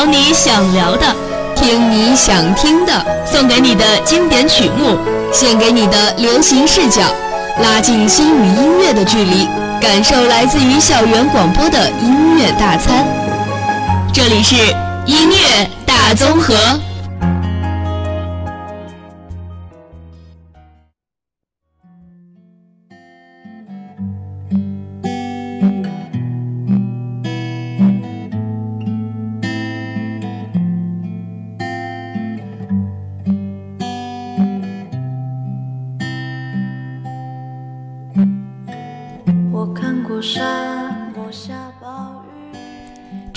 聊你想聊的，听你想听的，送给你的经典曲目，献给你的流行视角，拉近心与音乐的距离，感受来自于校园广播的音乐大餐。这里是音乐大综合。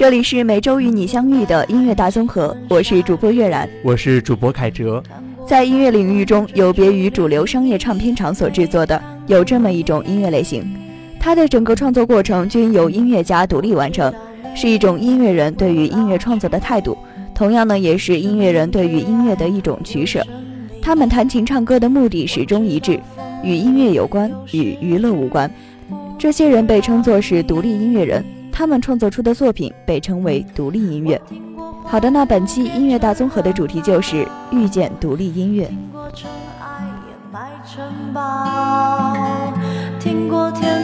这里是每周与你相遇的音乐大综合，我是主播月然，我是主播凯哲。在音乐领域中，有别于主流商业唱片厂所制作的，有这么一种音乐类型，它的整个创作过程均由音乐家独立完成，是一种音乐人对于音乐创作的态度，同样呢，也是音乐人对于音乐的一种取舍。他们弹琴唱歌的目的始终一致，与音乐有关，与娱乐无关。这些人被称作是独立音乐人。他们创作出的作品被称为独立音乐。好的，那本期音乐大综合的主题就是遇见独立音乐。听过尘埃掩埋城堡，听过天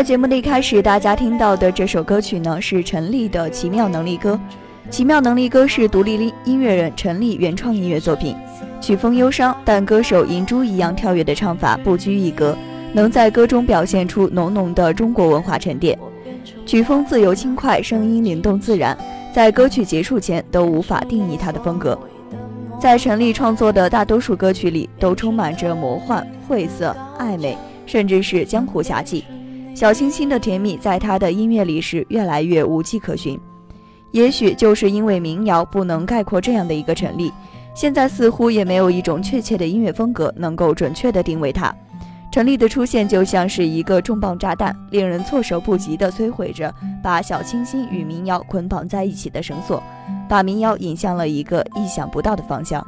在节目的一开始，大家听到的这首歌曲呢，是陈粒的《奇妙能力歌》。《奇妙能力歌》是独立音乐人陈粒原创音乐作品，曲风忧伤，但歌手银珠一样跳跃的唱法不拘一格，能在歌中表现出浓浓的中国文化沉淀。曲风自由轻快，声音灵动自然。在歌曲结束前都无法定义他的风格。在陈粒创作的大多数歌曲里，都充满着魔幻、晦涩、暧昧，甚至是江湖侠气。小清新的甜蜜，在他的音乐里是越来越无迹可寻。也许就是因为民谣不能概括这样的一个陈粒，现在似乎也没有一种确切的音乐风格能够准确的定位他。陈粒的出现就像是一个重磅炸弹，令人措手不及地摧毁着把小清新与民谣捆绑在一起的绳索，把民谣引向了一个意想不到的方向。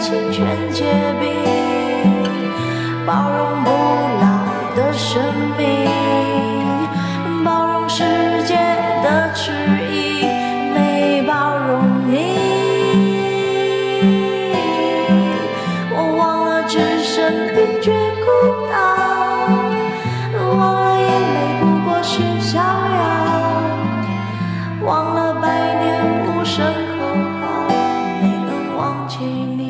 清泉结冰，包容不老的生命，包容世界的迟疑，没包容你。我忘了置身冰绝孤岛，忘了眼泪不过是逍遥，忘了百年无声口号，没能忘记你。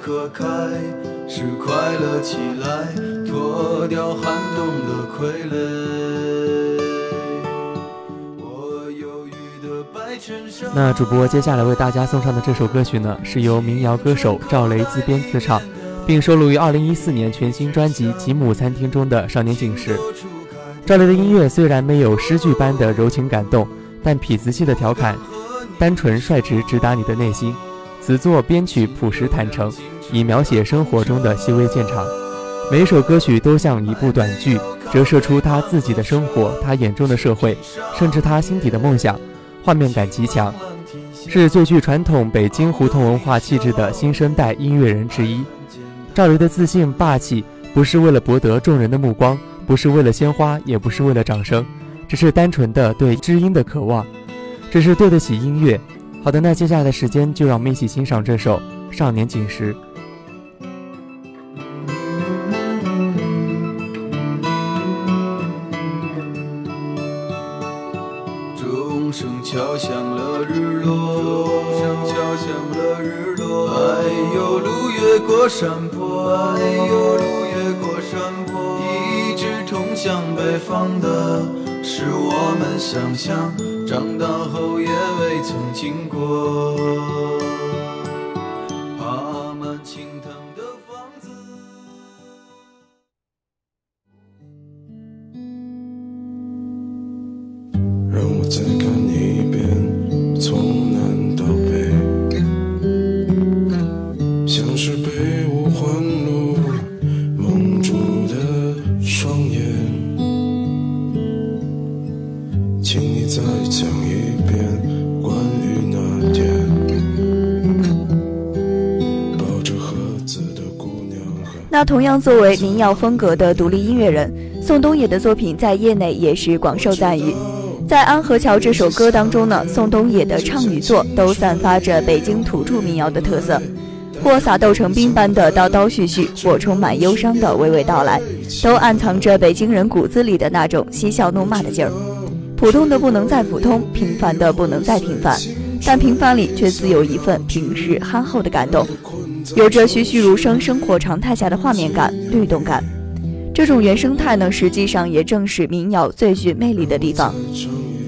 可开始快乐起来，脱掉寒冬的傀儡。我忧郁的白那主播接下来为大家送上的这首歌曲呢，是由民谣歌手赵雷自编自唱，并收录于2014年全新专辑《吉姆餐厅》中的《少年锦时》。赵雷的音乐虽然没有诗句般的柔情感动，但痞子气的调侃，单纯率直，直达你的内心。词作编曲朴实坦诚，以描写生活中的细微见长。每首歌曲都像一部短剧，折射出他自己的生活，他眼中的社会，甚至他心底的梦想。画面感极强，是最具传统北京胡同文化气质的新生代音乐人之一。赵雷的自信霸气，不是为了博得众人的目光。不是为了鲜花，也不是为了掌声，只是单纯的对知音的渴望，只是对得起音乐。好的，那接下来的时间就让我们一起欣赏这首《少年锦时》。那同样作为民谣风格的独立音乐人，宋冬野的作品在业内也是广受赞誉。在《安河桥》这首歌当中呢，宋冬野的唱与作都散发着北京土著民谣的特色，或撒豆成兵般的叨叨絮絮，或充满忧伤的娓娓道来，都暗藏着北京人骨子里的那种嬉笑怒骂的劲儿。普通的不能再普通，平凡的不能再平凡，但平凡里却自有一份平日憨厚的感动，有着栩栩如生生活常态下的画面感、律动感。这种原生态呢，实际上也正是民谣最具魅力的地方。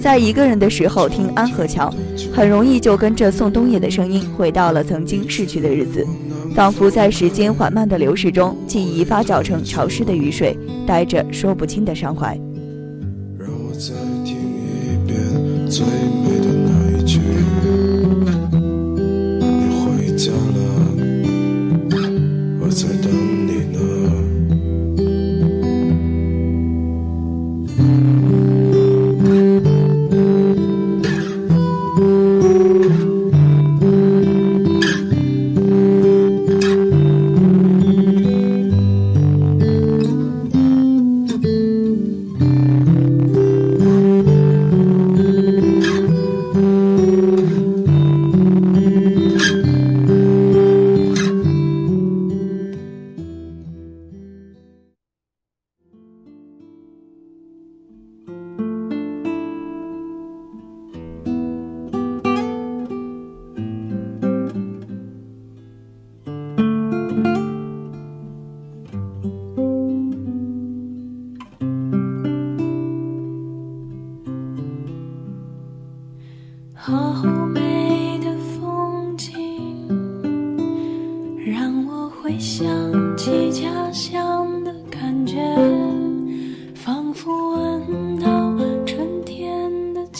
在一个人的时候听《安河桥》，很容易就跟着宋冬野的声音回到了曾经逝去的日子，仿佛在时间缓慢的流逝中，记忆发酵成潮湿的雨水，带着说不清的伤怀。让我再听一遍最美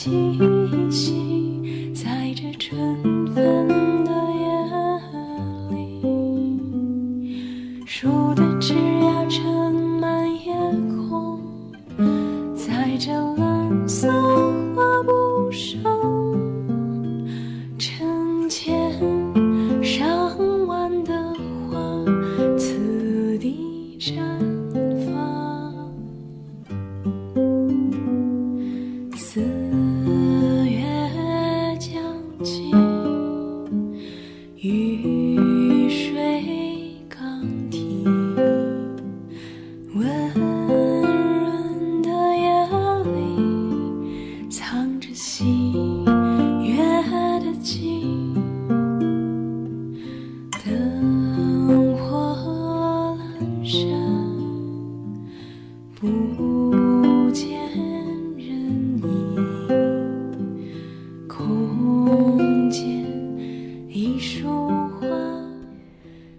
气息，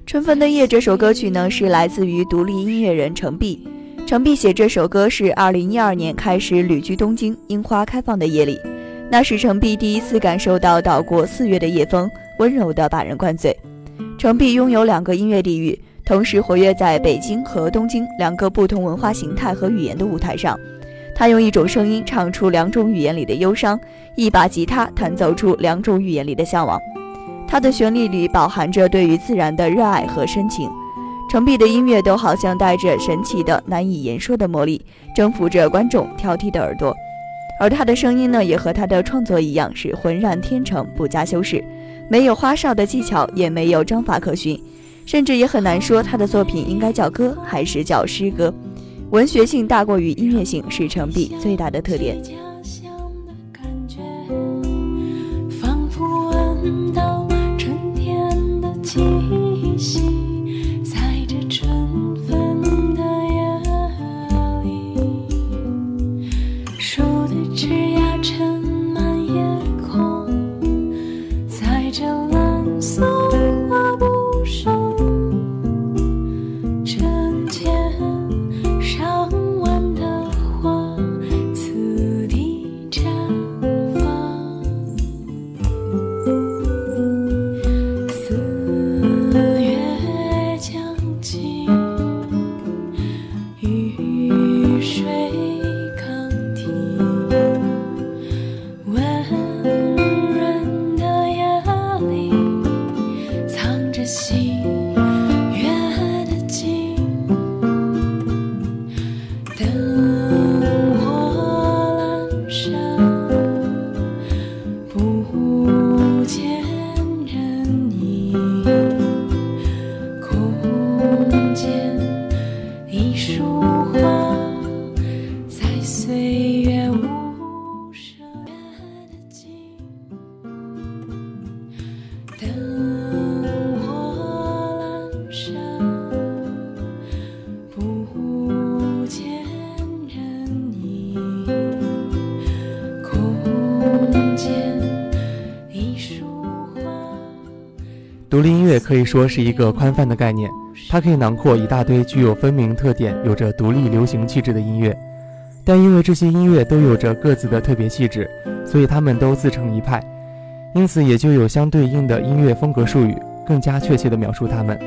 春分的夜》这首歌曲呢，是来自于独立音乐人程璧。程璧写这首歌是二零一二年开始旅居东京，樱花开放的夜里，那是程璧第一次感受到岛国四月的夜风，温柔的把人灌醉。程璧拥有两个音乐地域，同时活跃在北京和东京两个不同文化形态和语言的舞台上。他用一种声音唱出两种语言里的忧伤，一把吉他弹奏出两种语言里的向往。他的旋律里饱含着对于自然的热爱和深情。程璧的音乐都好像带着神奇的、难以言说的魔力，征服着观众挑剔的耳朵。而他的声音呢，也和他的创作一样，是浑然天成，不加修饰，没有花哨的技巧，也没有章法可循，甚至也很难说他的作品应该叫歌还是叫诗歌。文学性大过于音乐性，是程璧最大的特点。仿佛闻到独立音乐可以说是一个宽泛的概念，它可以囊括一大堆具有分明特点、有着独立流行气质的音乐。但因为这些音乐都有着各自的特别气质，所以他们都自成一派，因此也就有相对应的音乐风格术语，更加确切地描述它们。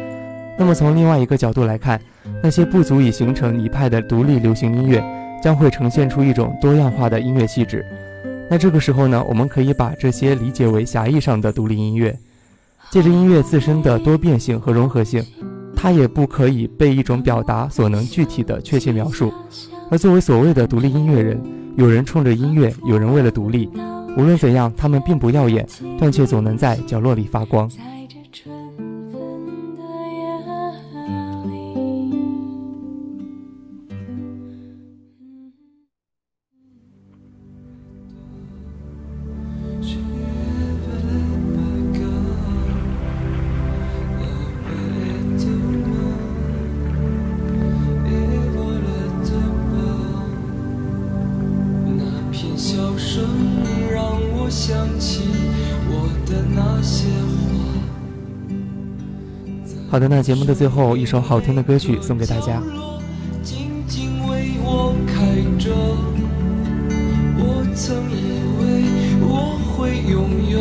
那么从另外一个角度来看，那些不足以形成一派的独立流行音乐，将会呈现出一种多样化的音乐气质。那这个时候呢，我们可以把这些理解为狭义上的独立音乐。借着音乐自身的多变性和融合性，它也不可以被一种表达所能具体的确切描述。而作为所谓的独立音乐人，有人冲着音乐，有人为了独立。无论怎样，他们并不耀眼，但却总能在角落里发光。好的，那节目的最后一首好听的歌曲送给大家。静静为我开着，我曾以为我会永远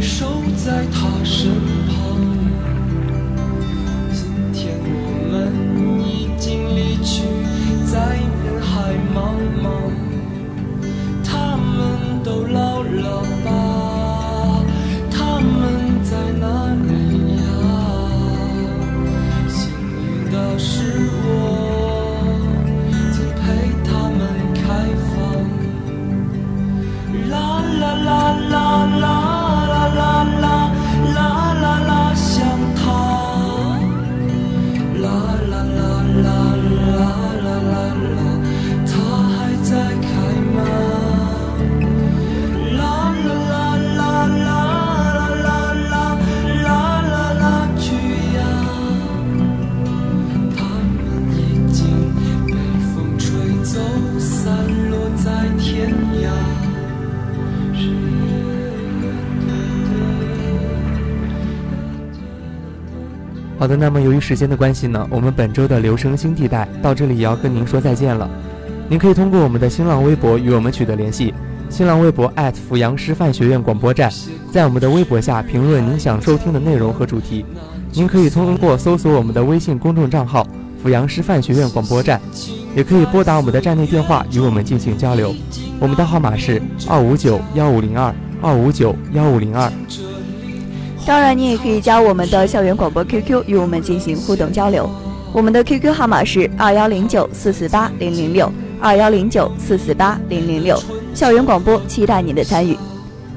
守在他身旁。今天我们已经离去，在人海茫茫，他们都老了吧？好的，那么由于时间的关系呢，我们本周的留声新地带到这里也要跟您说再见了。您可以通过我们的新浪微博与我们取得联系，新浪微博阜阳师范学院广播站，在我们的微博下评论您想收听的内容和主题。您可以通过搜索我们的微信公众账号“阜阳师范学院广播站”，也可以拨打我们的站内电话与我们进行交流。我们的号码是二五九幺五零二二五九幺五零二。当然，你也可以加我们的校园广播 QQ 与我们进行互动交流。我们的 QQ 号码是二幺零九四四八零零六二幺零九四四八零零六。校园广播期待您的参与。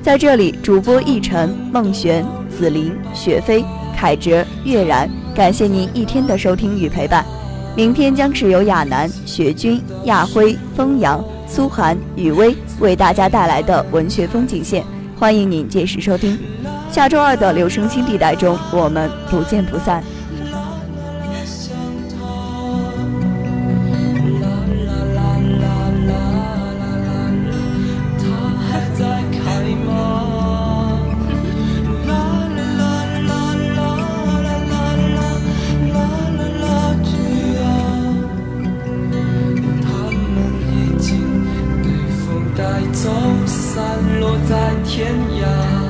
在这里，主播奕晨、孟璇、紫菱、雪飞。凯哲、月然，感谢您一天的收听与陪伴。明天将是由亚楠、雪君、亚辉、风扬、苏涵、雨薇为大家带来的文学风景线，欢迎您届时收听。下周二的留声机地带中，我们不见不散。在天涯。